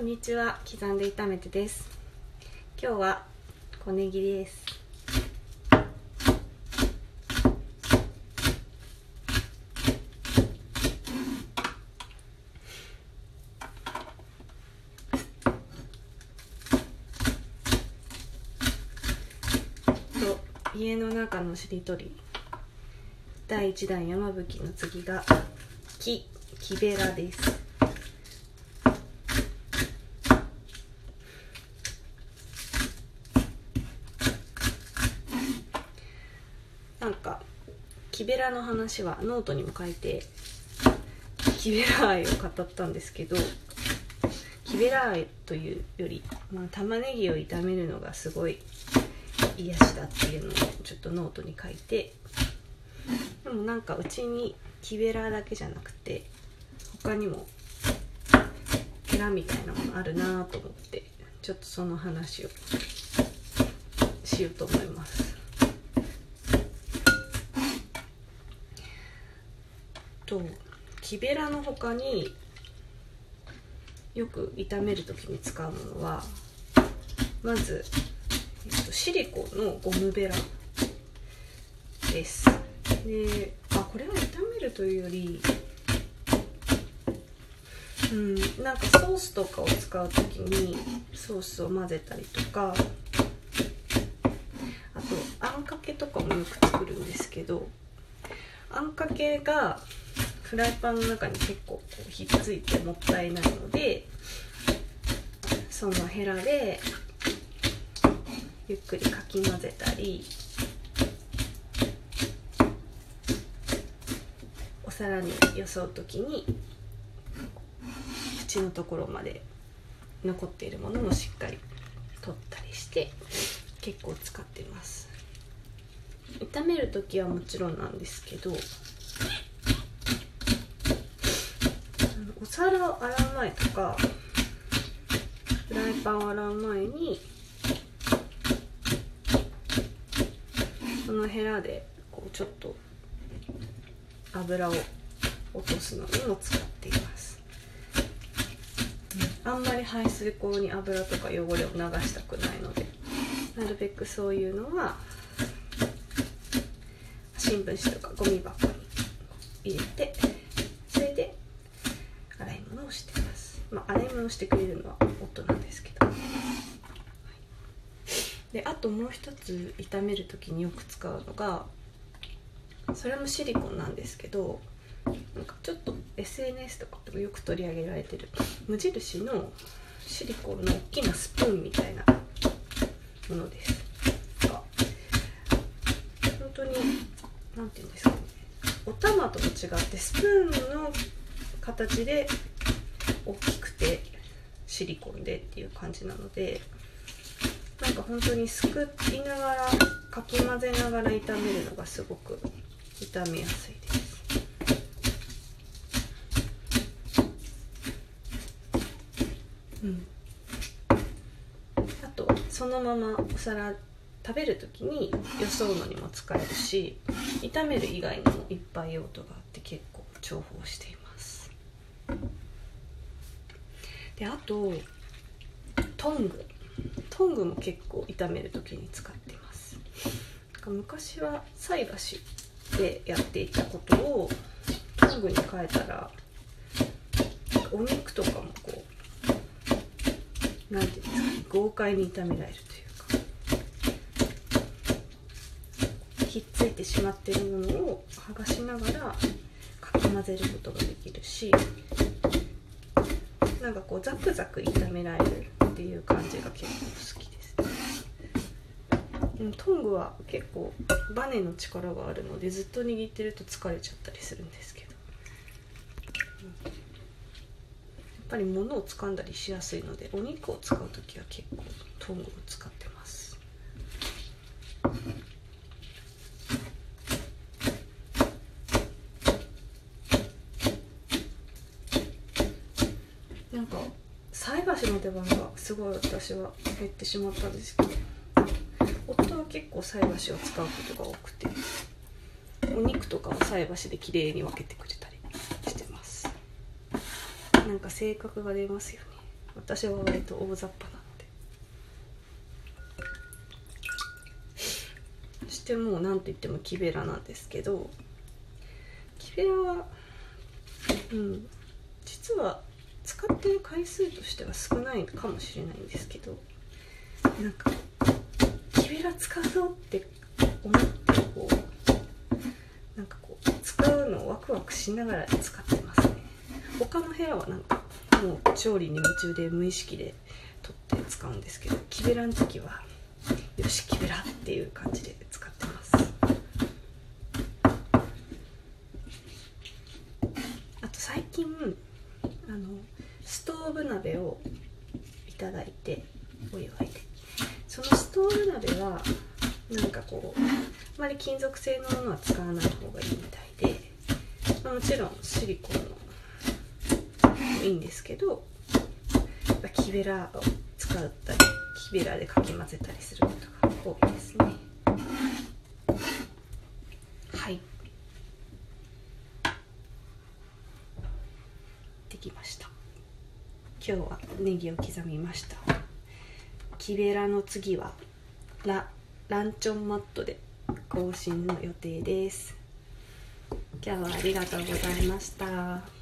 こんにちは。刻んで炒めてです。今日は小ネギです。と家の中のしりとり。第1弾山吹の次が木木べらですなんか木べらの話はノートにも書いて木べら愛を語ったんですけど木べら愛というより、まあ、玉ねぎを炒めるのがすごい癒しだっていうのをちょっとノートに書いてでもなんかうちに木べらだけじゃなくて他にもヘラみたいなものあるなと思ってちょっとその話をしようと思います。と木べらの他によく炒める時に使うものはまず、えっと、シリコのゴムベラです。であこれは炒めるというよりうんなんかソースとかを使う時にソースを混ぜたりとかあとあんかけとかもよく作るんですけどあんかけがフライパンの中に結構こうひっついてもったいないのでそのヘラでゆっくりかき混ぜたりお皿によそう時に縁のところまで残っているものもしっかり取ったりして結構使ってます。炒める時はもちろんなんですけどお皿を洗う前とかフライパンを洗う前にこのヘラでこうちょっと油を落とすのにも使っています。あんまり排水口に油とか汚れを流したくないのでなるべくそういうのは新聞紙とかゴミ箱に入れてそれでまあ洗い物してくれるのは夫なんですけど、はい、であともう一つ炒める時によく使うのがそれもシリコンなんですけどなんかちょっと SNS とかでもよく取り上げられてる無印のシリコンの大きなスプーンみたいなものです。が本当に何て言うんですかね。お玉とも違ってスプーンの形で大きくてシリコンでっていう感じなのでなんか本当にすくいながらかき混ぜながら炒めるのがすごく炒めやすいです。うん。あとそのままお皿食べる時によそうのにも使えるし炒める以外にもいっぱい用途があって結構重宝しています。であとトング。トングも結構炒める時に使ってます。昔は菜箸でやっていたことをトングに変えたらお肉とかもこうなんていうんですか豪快に炒められるというかひっついてしまっているものを剥がしながらかき混ぜることができるしなんかこうザクザク炒められるっていう感じが結構好きです。トングは結構バネの力があるのでずっと握ってると疲れちゃったりするんですけど。やっぱり物を掴んだりしやすいのでお肉を使う時は結構トングを使ってます。なんか菜箸の出番がすごい私は減ってしまったんですけど夫は結構菜箸を使うことが多くてお肉とかは菜箸で綺麗に分けてくれたりしてます。なんか性格が出ますよね。私は割と大雑把なので。そしてもう何と言っても木べらなんですけど木べらはうん実は使ってる回数としては少ないかもしれないんですけどなんか木べら使うぞって思ってこうなんかこう使うのをワクワクしながら使ってますね。他の部屋はなんかもう調理に夢中で無意識で取って使うんですけど木べらの時はよし木べらっていう感じで使ってます。あと最近ーブ鍋をいただいてお祝いでそのストーブ鍋はなんかこうあまり金属製のものは使わない方がいいみたいで、まあ、もちろんシリコンもいいんですけど木べらを使ったり木べらでかき混ぜたりすることが多いですねはいできました今日はネギを刻みました木べらの次はラランチョンマットで更新の予定です今日はありがとうございました。